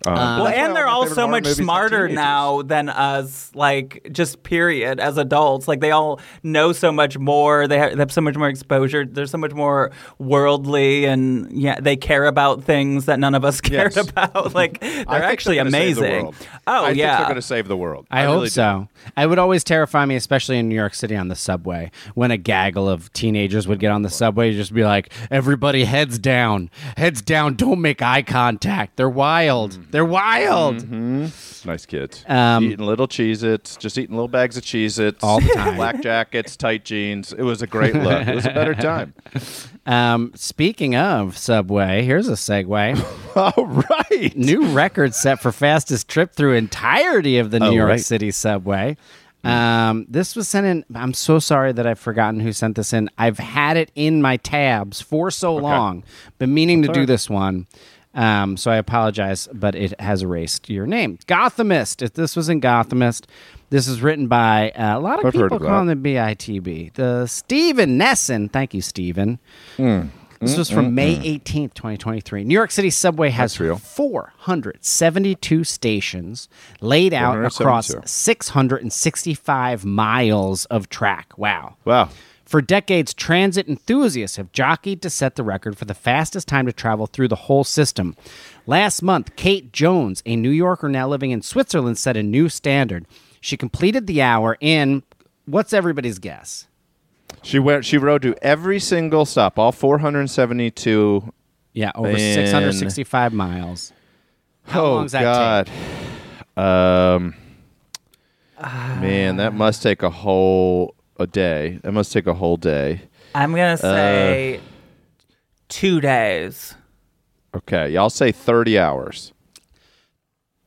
Um, Well, and they're all so much smarter now than us, like just period, as adults. Like they all know so much more. They have, they have so much more exposure. They're so much more worldly, and yeah, they care about things that none of us care Yes. about. Like they're actually they're gonna the amazing. Oh I think yeah, they're going to save the world. I, really hope do. so. It would always terrify me, especially in New York City on the subway, when a gaggle of teenagers would get on the subway. You'd just be like, "Everybody, heads down, heads down. Don't make eye contact. They're wild. Mm. They're wild." Nice kids. Um, eating little Cheez-Its, just eating little bags of Cheez-Its. All the time. Black jackets, tight jeans. It was a great look. It was a better time. Um, speaking of subway, here's a segue. All right. New record set for fastest trip through entirety of the New Oh, York right. City subway. Um, this was sent in. I'm so sorry that I've forgotten who sent this in. I've had it in my tabs for so long, been meaning to do this one. Um, so I apologize, but it has erased your name. Gothamist. If this was in Gothamist, this is written by uh, a lot of I've people calling it BITB. The Stephen Nessen. Thank you, Stephen. This was from May 18th, 2023. New York City subway has 472 stations laid out across 665 miles of track. Wow. Wow. For decades, transit enthusiasts have jockeyed to set the record for the fastest time to travel through the whole system. Last month, Kate Jones, a New Yorker now living in Switzerland, set a new standard. She completed the hour in what's everybody's guess? She went. She rode to every single stop, all 472. Yeah, over In- 665 miles. How oh long does that God. Um. man, that must take a whole a day. It must take a whole day. I'm Uh, gonna say two days. Okay, y'all say 30 hours.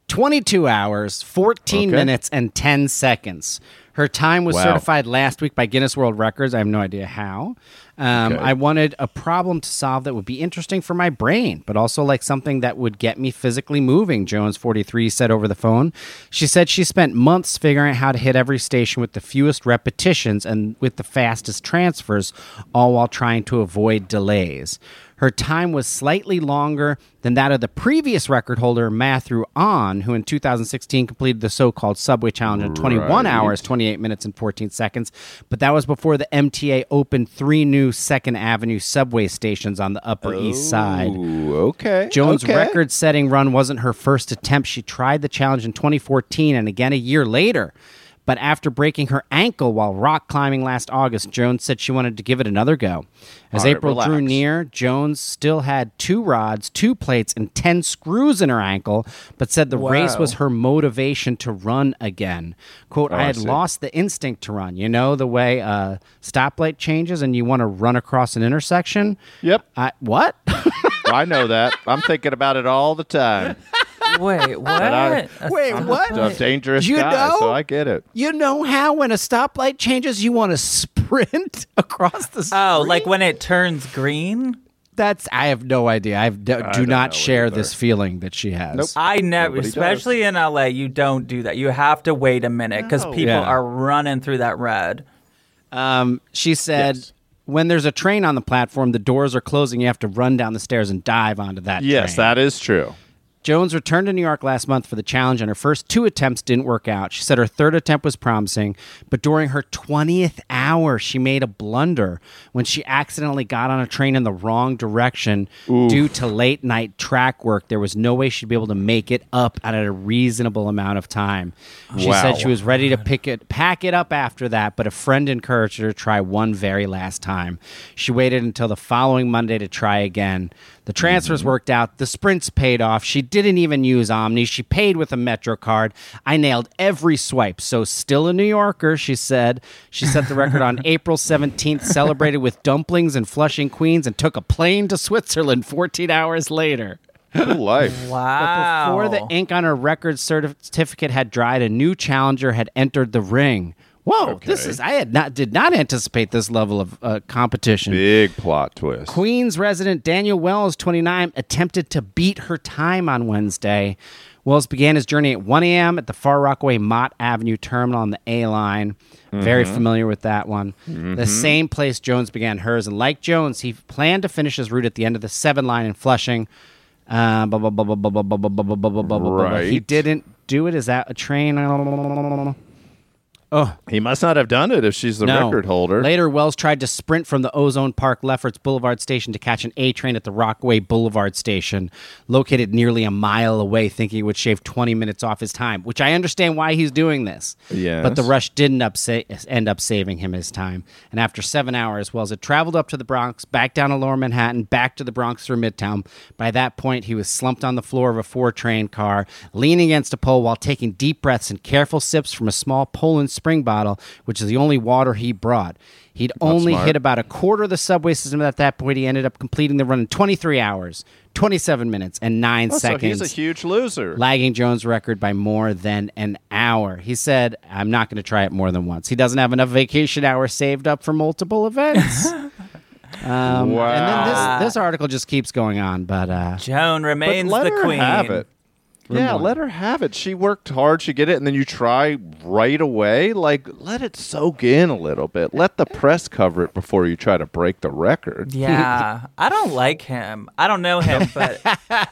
22 hours, 14 Okay. minutes, and 10 seconds. Her time was Wow. certified last week by Guinness World Records. I have no idea how. Um, Okay. I wanted a problem to solve that would be interesting for my brain, but also like something that would get me physically moving, Jones 43 said over the phone. She said she spent months figuring out how to hit every station with the fewest repetitions and with the fastest transfers, all while trying to avoid delays. Her time was slightly longer than that of the previous record holder, Matthew Ahn, who in 2016 completed the so called Subway Challenge in 21 Right. hours, 28 minutes, and 14 seconds. But that was before the MTA opened three new Second Avenue subway stations on the Upper East Side. Ooh, okay. Jones' okay. record setting run wasn't her first attempt. She tried the challenge in 2014 and again a year later. But after breaking her ankle while rock climbing last August, Jones said she wanted to give it another go. As right, April drew near, Jones still had two rods, two plates, and 10 screws in her ankle, but said the race was her motivation to run again. Quote, oh, I Oh, I had see. lost the instinct to run. You know, the way a stoplight changes and you want to run across an intersection? Yep. I, what? I know that. I'm thinking about it all the time. Wait, what? I- A Wait, what? I'm a dangerous You guy, know? so I get it. you know how when a stoplight changes, you want to sprint across the street? Oh, like when it turns green? That's, I have no idea. I do don't share either. this feeling that she has. Nope. I never, Nobody does. especially in LA, you don't do that. You have to wait a minute because No. people Yeah. are running through that red. Um, she said, Yes. when there's a train on the platform, the doors are closing. You have to run down the stairs and dive onto that Yes, train. that is true. Jones returned to New York last month for the challenge, and her first two attempts didn't work out. She said her third attempt was promising, but during her 20th hour, she made a blunder when she accidentally got on a train in the wrong direction due to late night track work. There was no way she'd be able to make it up at a reasonable amount of time. She Wow. said she was ready to pick it, pack it up after that, but a friend encouraged her to try one very last time. She waited until the following Monday to try again. The transfers mm-hmm. worked out. The sprints paid off. She didn't even use OMNY. She paid with a Metro card. I nailed every swipe. So, still a New Yorker, she said. She set the record on April 17th, celebrated with dumplings in Flushing, Queens, and took a plane to Switzerland 14 hours later. Cool life. Wow. Before the ink on her record certificate had dried, a new challenger had entered the ring. Whoa! Okay. This is I had not did not anticipate this level of uh, competition. Big plot twist. Queens resident Daniel Wells, 29, attempted to beat her time on Wednesday. Wells began his journey at 1 a.m. at the Far Rockaway Mott Avenue terminal on the A line. Mm-hmm. Very familiar with that one. Mm-hmm. The same place Jones began hers, and like Jones, he planned to finish his route at the end of the seven line in Flushing. He didn't do it. Is that a train? Oh, He must not have done it if she's the no. record holder. Later, Wells tried to sprint from the Ozone Park Lefferts Boulevard station to catch an A train at the Rockaway Boulevard station, located nearly a mile away, thinking it would shave 20 minutes off his time, which I understand why he's doing this. Yes. But the rush didn't up sa- end up saving him his time. And after seven hours, Wells had traveled up to the Bronx, back down to Lower Manhattan, back to the Bronx through Midtown. By that point, he was slumped on the floor of a four train car, leaning against a pole while taking deep breaths and careful sips from a small Poland spring bottle, which is the only water he brought. He'd only smart. hit about a quarter of the subway system at that point. He ended up completing the run in 23 hours, 27 minutes, and nine Oh, so seconds he's a huge loser. lagging Jones' record by more than an hour. He said, I'm not going to try it more than once. He doesn't have enough vacation hours saved up for multiple events. um, And then this, this article just keeps going on, but uh, Joan but remains let the her queen. Have it. Yeah, let her have it. She worked hard. She get it, and then you try right away. Like, let it soak in a little bit. Let the press cover it before you try to break the record. Yeah, I don't like him. I don't know him, but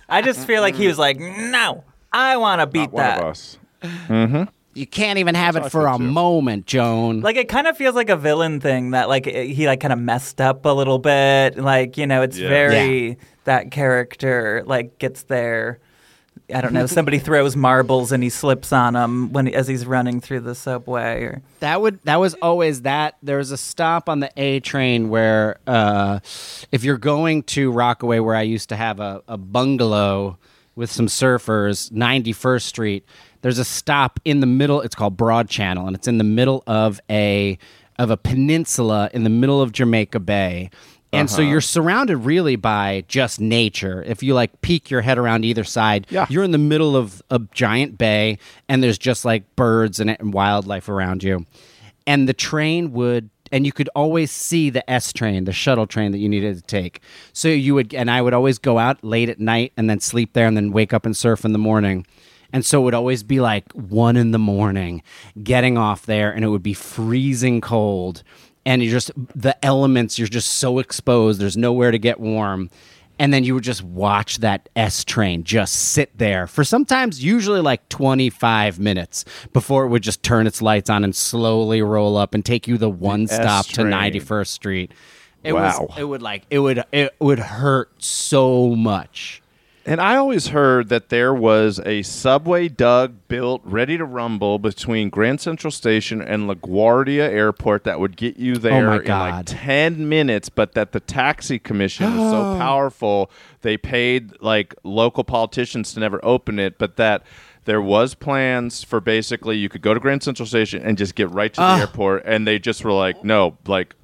I just feel like he was like, no, I want to beat Not one that. of us. Mm-hmm. you can't even have it for a too. moment, Joan. Like it kind of feels like a villain thing that like eh, he like kind of messed up a little bit. Like you know, it's Yeah. very that character like gets there. I don't know. Somebody throws marbles and he slips on them when as he's running through the subway. Or That would that was always that. There was a stop on the A train where uh, if you're going to Rockaway, where I used to have a, a bungalow with some surfers, 91st Street. There's a stop in the middle. It's called Broad Channel, and it's in the middle of a of a peninsula in the middle of Jamaica Bay. And so uh-huh. you're surrounded really by just nature. If you like peek your head around either side, Yeah. you're in the middle of a giant bay and there's just like birds and, and wildlife around you. And the train would and you could always see the S train, the shuttle train that you needed to take. So you would and I would always go out late at night and then sleep there and then wake up and surf in the morning. And so it would always be like one in the morning getting off there and it would be freezing cold and you just the elements you're just so exposed there's nowhere to get warm and then you would just watch that S train just sit there for sometimes usually like 25 minutes before it would just turn its lights on and slowly roll up and take you the one S stop to train. 91st Street. It Wow. was it would like it would it would hurt so much. And I always heard that there was a subway dug, built, ready to rumble between Grand Central Station and LaGuardia Airport that would get you oh there Oh my in like God. 10 minutes, but that the taxi commission was so powerful, they paid like local politicians to never open it, but that there was plans for basically you could go to Grand Central Station and just get right to the airport and they just were like, no, like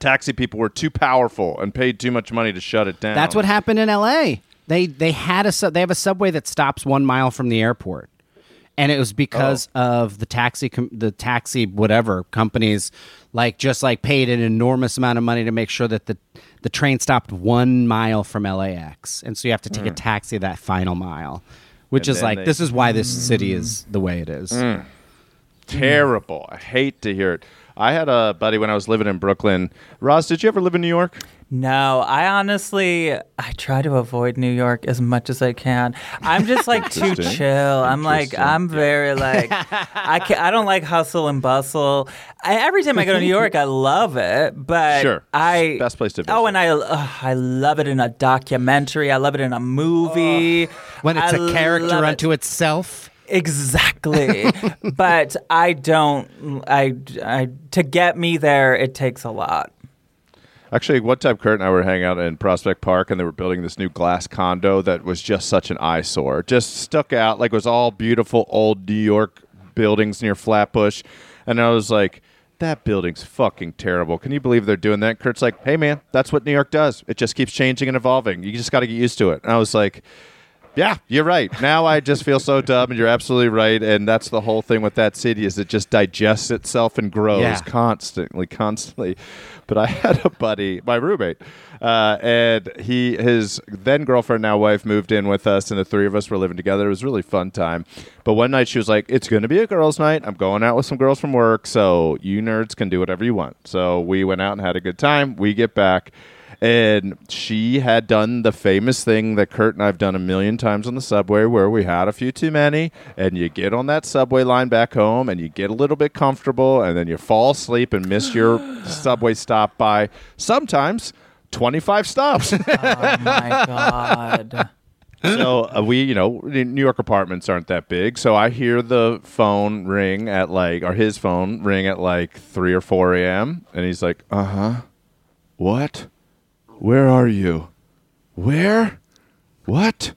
taxi people were too powerful and paid too much money to shut it down. That's what happened in L.A. They they had a they have a subway that stops one mile from the airport, and it was because oh. of the taxi the taxi whatever companies like just like paid an enormous amount of money to make sure that the the train stopped one mile from LAX, and so you have to take a mm. taxi that final mile, which And is like they- this is why this city is the way it is. Mm. terrible. I hate to hear it. I had a buddy when I was living in Brooklyn. Roz, did you ever live in New York? No, I honestly I try to avoid New York as much as I can. I'm just like too chill. I'm like I'm very like I can, I don't like hustle and bustle. I, every time I go to New York, I love it, but Sure. I Best place to oh, visit. Oh, and I ugh, I love it in a documentary. I love it in a movie. When it's I a character love it. unto itself. Exactly. but I don't I I to get me there it takes a lot. Actually, one time Kurt and I were hanging out in Prospect Park, and they were building this new glass condo that was just such an eyesore. Just stuck out like it was all beautiful old New York buildings near Flatbush, and I was like. That building's fucking terrible. Can you believe they're doing that? Kurt's like, hey, man, that's what New York does. It just keeps changing and evolving. You just got to get used to it. And I was like, Yeah, you're right. Now I just feel so dumb, and you're absolutely right. And that's the whole thing with that city is it just digests itself and grows Yeah. constantly, constantly. But I had a buddy, my roommate, uh, and he, his then girlfriend, now wife, moved in with us, and the three of us were living together. It was really fun time. But one night she was like, "It's going to be a girls' night. I'm going out with some girls from work, so you nerds can do whatever you want." So we went out and had a good time. We get back. And she had done the famous thing that Kurt and I've done a million times on the subway where we had a few too many, and you get on that subway line back home and you get a little bit comfortable, and then you fall asleep and miss your subway stop by sometimes 25 stops. Oh my god. so uh, we, you know, New York apartments aren't that big. So I hear the phone ring at like, or his phone ring at like three or four a.m. And he's like, "Uh huh, what? Where are you? Where? What?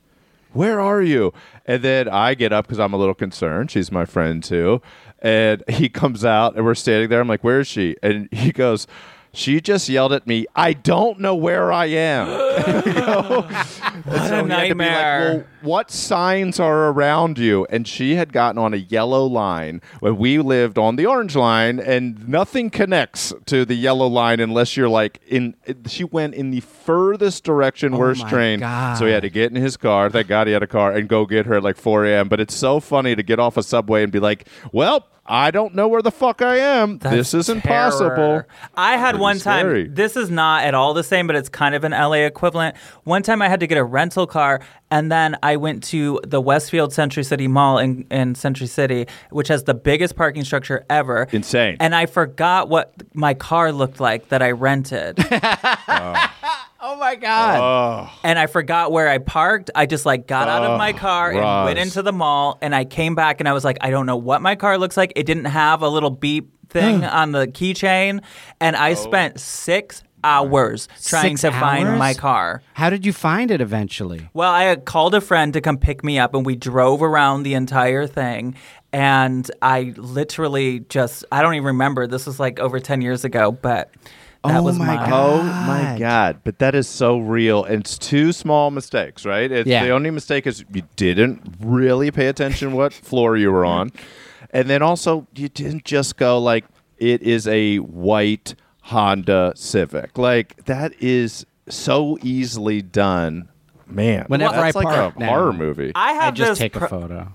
Where are you?" And then I get up because I'm a little concerned. She's my friend too, and he comes out and we're standing there. I'm like, "Where is she?" And he goes. She just yelled at me, I don't know where I am. What So a he had to be like, well, what signs are around you? And she had gotten on a yellow line when we lived on the orange line, and nothing connects to the yellow line unless you're like in. She went in the furthest direction, oh worst train. God. So he had to get in his car. Thank God he had a car and go get her at like 4 a.m. But it's so funny to get off a subway and be like, well, I don't know where the fuck I am. this is impossible. I had Pretty one time. scary. This is not at all the same, but it's kind of an LA equivalent. One time I had to get a rental car, and then I went to the Westfield Century City Mall in, in Century City, which has the biggest parking structure ever. Insane. And I forgot what my car looked like that I rented. Oh Oh my god! and I forgot where I parked. I just like got out of my car and Roz. went into the mall and I came back and I was like, I don't know what my car looks like. It didn't have a little beep thing hmm. on the keychain. And I oh. spent six hours trying Six to find my car. How did you find it eventually? Well, I had called a friend to come pick me up and we drove around the entire thing. And I literally just, I don't even remember. This was like over 10 years ago, but that Oh was my my. God. Oh my god! But that is so real. And it's two small mistakes, right? It's Yeah. the only mistake is you didn't really pay attention what floor you were on, and then also you didn't just go like it is a white Honda Civic. Like that is so easily done. Man, Whenever that's I like park a now, horror movie. I have I just this take a photo.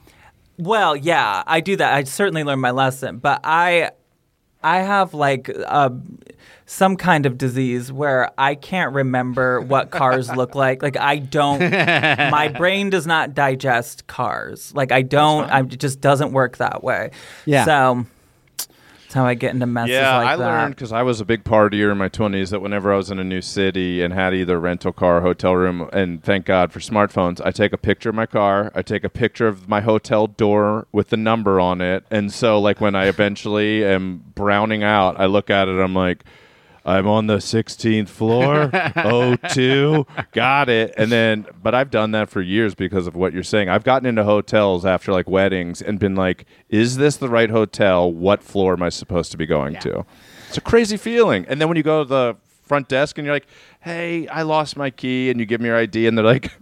Well, yeah, I do that. I certainly learned my lesson, but I I have like uh, some kind of disease where I can't remember what cars look like. Like I don't my brain does not digest cars. Like I don't I, it just doesn't work that way. Yeah. So That's how I get into messes Yeah, like I that. learned because I was a big partier in my 20s that whenever I was in a new city and had either a rental car, or hotel room, and thank God for smartphones, I take a picture of my car, I take a picture of my hotel door with the number on it, and so like when I eventually am browning out, I look at it, I'm like. I'm on the 16th floor. oh, two. Got it. And then, but I've done that for years because of what you're saying. I've gotten into hotels after like weddings and been like, is this the right hotel? What floor am I supposed to be going to? It's a crazy feeling. And then when you go to the front desk and you're like, hey, I lost my key, and you give me your ID, and they're like,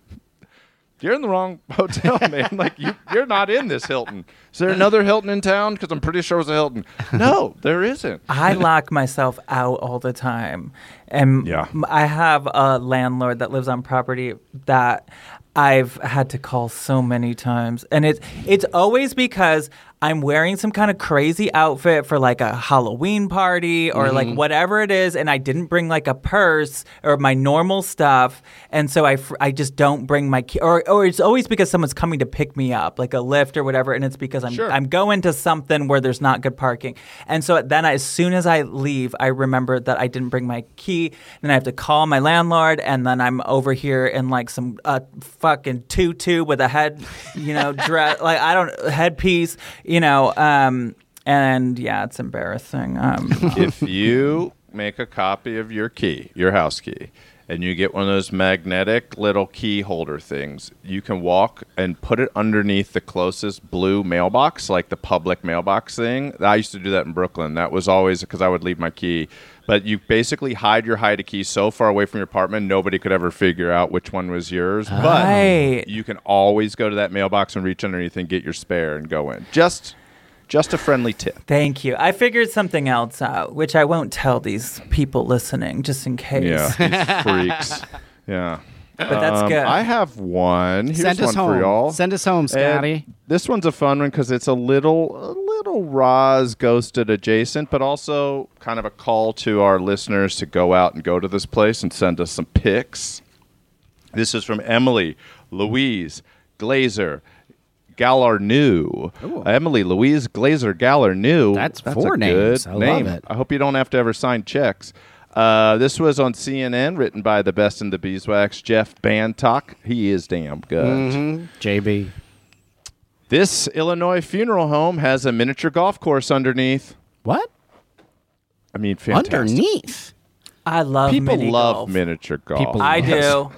you're in the wrong hotel, man. like you, you're not in this Hilton. Is there another Hilton in town? Because I'm pretty sure it was a Hilton. No, there isn't. I lock myself out all the time. And Yeah. m- I have a landlord that lives on property that I've had to call so many times. And it's it's always because I'm wearing some kind of crazy outfit for like a Halloween party or like whatever it is and I didn't bring like a purse or my normal stuff and so I, fr- I just don't bring my key or or it's always because someone's coming to pick me up like a lift or whatever and it's because I'm Sure. I'm going to something where there's not good parking. And so then I, as soon as I leave, I remember that I didn't bring my key. Then I have to call my landlord, and then I'm over here in like some uh, fucking tutu with a head, you know, dress like I don't headpiece, you know. Um, and yeah, it's embarrassing. Um, if you make a copy of your key, your house key, and you get one of those magnetic little key holder things, you can walk and put it underneath the closest blue mailbox, like the public mailbox thing. I used to do that in Brooklyn. That was always because I would leave my key. But you basically hide your hide a key so far away from your apartment, nobody could ever figure out which one was yours. But Right. you can always go to that mailbox and reach underneath and get your spare and go in. Just, just a friendly tip. Thank you. I figured something else out, which I won't tell these people listening, just in case. Yeah, these freaks. Yeah. But that's Um, good. I have one. Here's Send us one for home. y'all. Send us home, And Scotty. this one's a fun one because it's a little, a little Roz ghosted adjacent, but also kind of a call to our listeners to go out and go to this place and send us some pics. This is from Emily Louise Glazer Gallarnew. Emily Louise Glazer Gallarnew. That's a four good names. I love name. it. I hope you don't have to ever sign checks. Uh, this was on CNN, written by the best in the beeswax, Jeff Bantock. He is damn good. Mm-hmm. JB. This Illinois funeral home has a miniature golf course underneath. What? I mean, fantastic. Underneath. I love People mini love golf. miniature golf. People I do.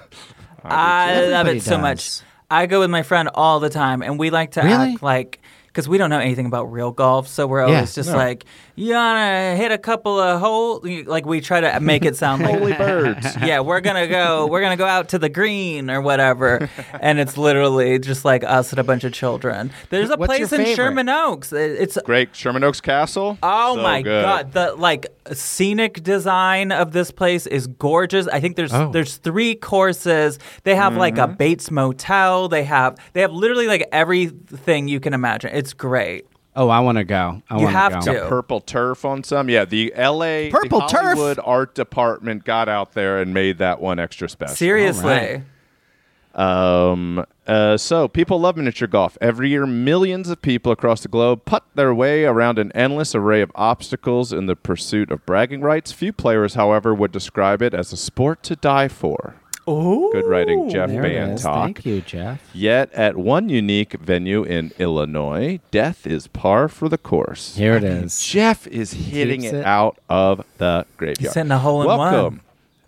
I love Everybody it so does. much. I go with my friend all the time, and we like to Really? act like because we don't know anything about real golf, so we're always just no. like, "You wanna hit a couple of holes?" Like we try to make it sound like Holy birds. yeah, we're gonna go. We're gonna go out to the green or whatever, and it's literally just like us and a bunch of children. There's a What's place in favorite? Sherman Oaks. It's Great. Sherman Oaks Castle. Oh So my good. god, the like scenic design of this place is gorgeous. I think there's Oh. there's three courses. They have like Mm-hmm. a Bates Motel. They have they have literally like everything you can imagine. It's great. Oh, I want to go. I You wanna have go. to. Got purple turf on some. Yeah, the L.A. Purple the turf? Hollywood art department got out there and made that one extra special. Seriously. right. Um, uh, so people love miniature golf. Every year, millions of people across the globe putt their way around an endless array of obstacles in the pursuit of bragging rights. Few players, however, would describe it as a sport to die for. Ooh. Good writing, Jeff There. Bantock. Thank you, Jeff. Yet, at one unique venue in Illinois, death is par for the course. Here it is. Jeff is hitting it, it. out of the graveyard. He's hitting a hole in one.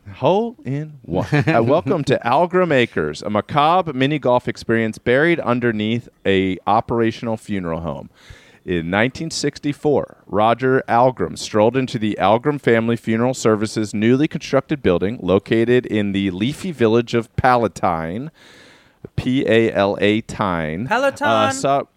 Welcome. Hole in one. uh, welcome to Ahlgrim Acres, a macabre mini golf experience buried underneath a operational funeral home. In 1964, Roger Ahlgrim strolled into the Ahlgrim Family Funeral Services newly constructed building located in the leafy village of Palatine, P A L A Tine. Peloton. Uh, su-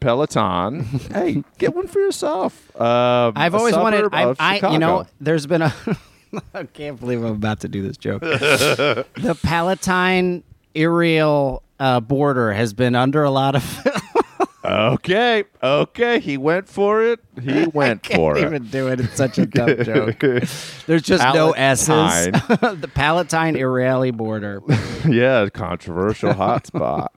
Peloton. hey, get one for yourself. Um, I've always wanted. I, I, you know, there's been a. I can't believe I'm about to do this joke. the Palatine aerial uh, border has been under a lot of. Okay, okay, he went for it. He went for it. I can't even do it. It's such a dumb joke. There's just no S's. The Palatine aerial border. yeah, controversial hotspot.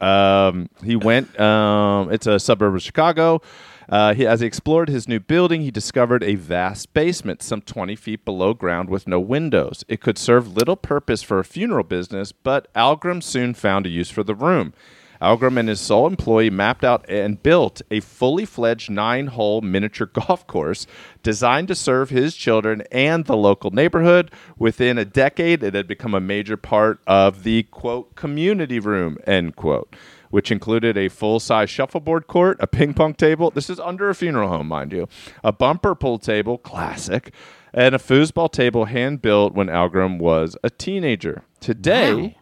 Um, he went. Um, it's a suburb of Chicago. Uh, he, as he explored his new building, he discovered a vast basement, some 20 feet below ground, with no windows. It could serve little purpose for a funeral business, but Ahlgrim soon found a use for the room. Ahlgrim and his sole employee mapped out and built a fully fledged nine hole miniature golf course designed to serve his children and the local neighborhood. Within a decade, it had become a major part of the quote community room, end quote, which included a full size shuffleboard court, a ping pong table. This is under a funeral home, mind you, a bumper pool table, classic, and a foosball table hand built when Ahlgrim was a teenager. Today,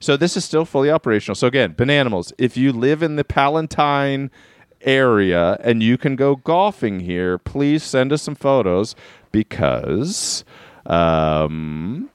so this is still fully operational. So again, Bananimals, if you live in the Palatine area and you can go golfing here, please send us some photos because um,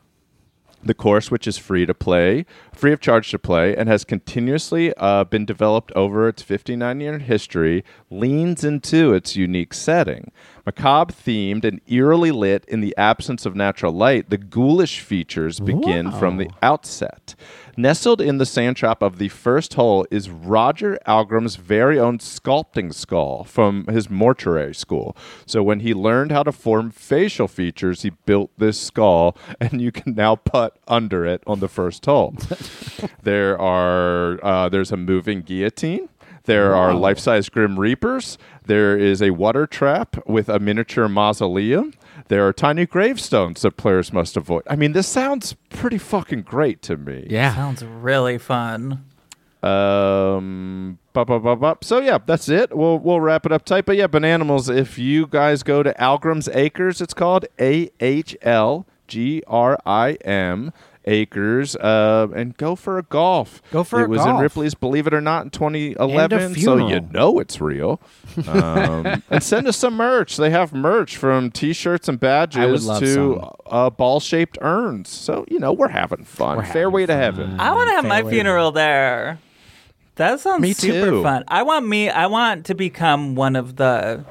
the course, which is free to play, free of charge to play, and has continuously uh, been developed over its 59 year history, leans into its unique setting. Macabre themed and eerily lit in the absence of natural light, the ghoulish features begin from the outset. Nestled in the sand trap of the first hole is Roger Ahlgrim's very own sculpting skull from his mortuary school. So when he learned how to form facial features, he built this skull, and you can now putt under it on the first hole. there are uh, there's a moving guillotine. There are life-size Grim Reapers. There is a water trap with a miniature mausoleum. There are tiny gravestones that players must avoid. I mean, this sounds pretty fucking great to me. Yeah. Sounds really fun. Um. bup, bup, bup, bup. So yeah, that's it. We'll we'll wrap it up tight. But yeah, Bananimals. If you guys go to Ahlgrim's Acres, it's called A H L G R I M Acres, uh, and go for a golf. Go for it a was in. Ripley's Believe It or Not in 2011, so you know it's real. Um, and send us some merch. They have merch from T-shirts and badges love to some. uh, ball-shaped urns. So you know we're having fun. We're Fair having to fun. heaven. I want to have my Fairway. funeral there. That sounds Me super too. fun. I want me. I want to become one of the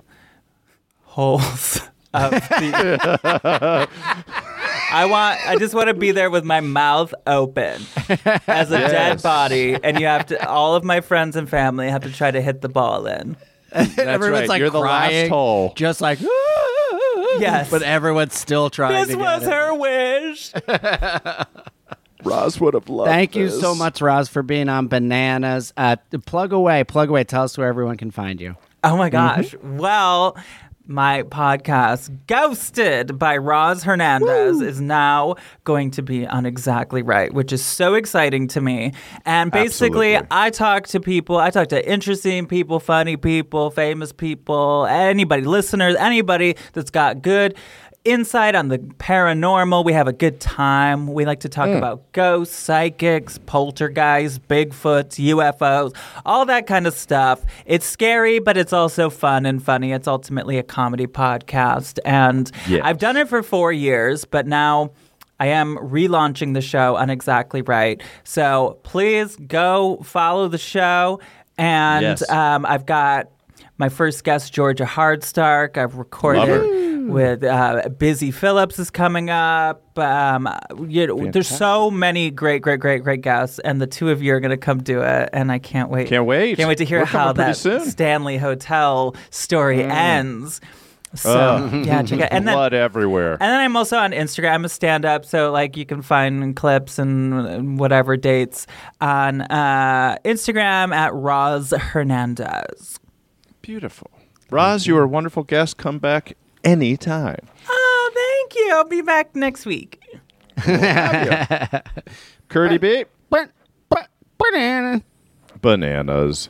holes of the. I want. I just want to be there with my mouth open as a dead body, and you have to. All of my friends and family have to try to hit the ball in. That's Everyone's right. like You're the last hole. just like Yes. but everyone's still trying. This to was get it. her wish. Roz would have loved Thank you this. so much, Roz, for being on Bananas. Uh, plug away, plug away. Tell us where everyone can find you. Oh my gosh. Well, my podcast, Ghosted by Roz Hernandez, is now going to be on Exactly Right, which is so exciting to me. And basically, Absolutely. I talk to people, I talk to interesting people, funny people, famous people, anybody, listeners, anybody that's got good insight on the paranormal. We have a good time. We like to talk about ghosts, psychics, poltergeists, Bigfoots, UFOs, all that kind of stuff. It's scary, but it's also fun and funny. It's ultimately a comedy podcast. And Yes. I've done it for four years, but now. I am relaunching the show on Exactly Right. So please go follow the show. And Yes. um, I've got my first guest, Georgia Hardstark. I've recorded with uh, Busy Phillips is coming up. Um, you know, there's so many great, great, great, great guests, and the two of you are going to come do it, and I can't wait. Can't wait. Can't wait to hear We're how that soon. Mm. Stanley Hotel story ends. So yeah, check it. And then Blood everywhere. and then I'm also on Instagram. I'm a stand up, so like you can find clips and whatever dates on uh, Instagram at Roz Hernandez. Beautiful. Roz, you are a wonderful guest. Come back anytime. Oh, thank you. I'll be back next week. Curdy B. Ba- ba- Banana. Bananas.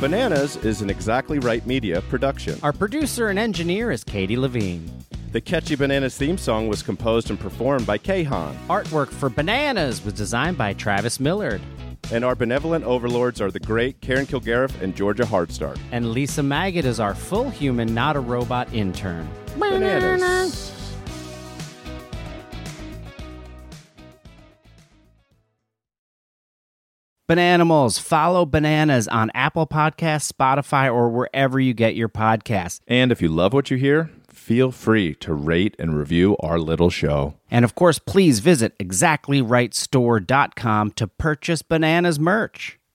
Bananas is an Exactly Right Media production. Our producer and engineer is Katie Levine. The Catchy Bananas theme song was composed and performed by Kahan. Artwork for Bananas was designed by Travis Millard. And our benevolent overlords are the great Karen Kilgariff and Georgia Hardstark. And Lisa Maggot is our full human, not a robot intern. Bananas. Bananimals. Follow Bananas on Apple Podcasts, Spotify, or wherever you get your podcasts. And if you love what you hear, feel free to rate and review our little show. And of course, please visit exactlyrightstore.com to purchase Bananas merch.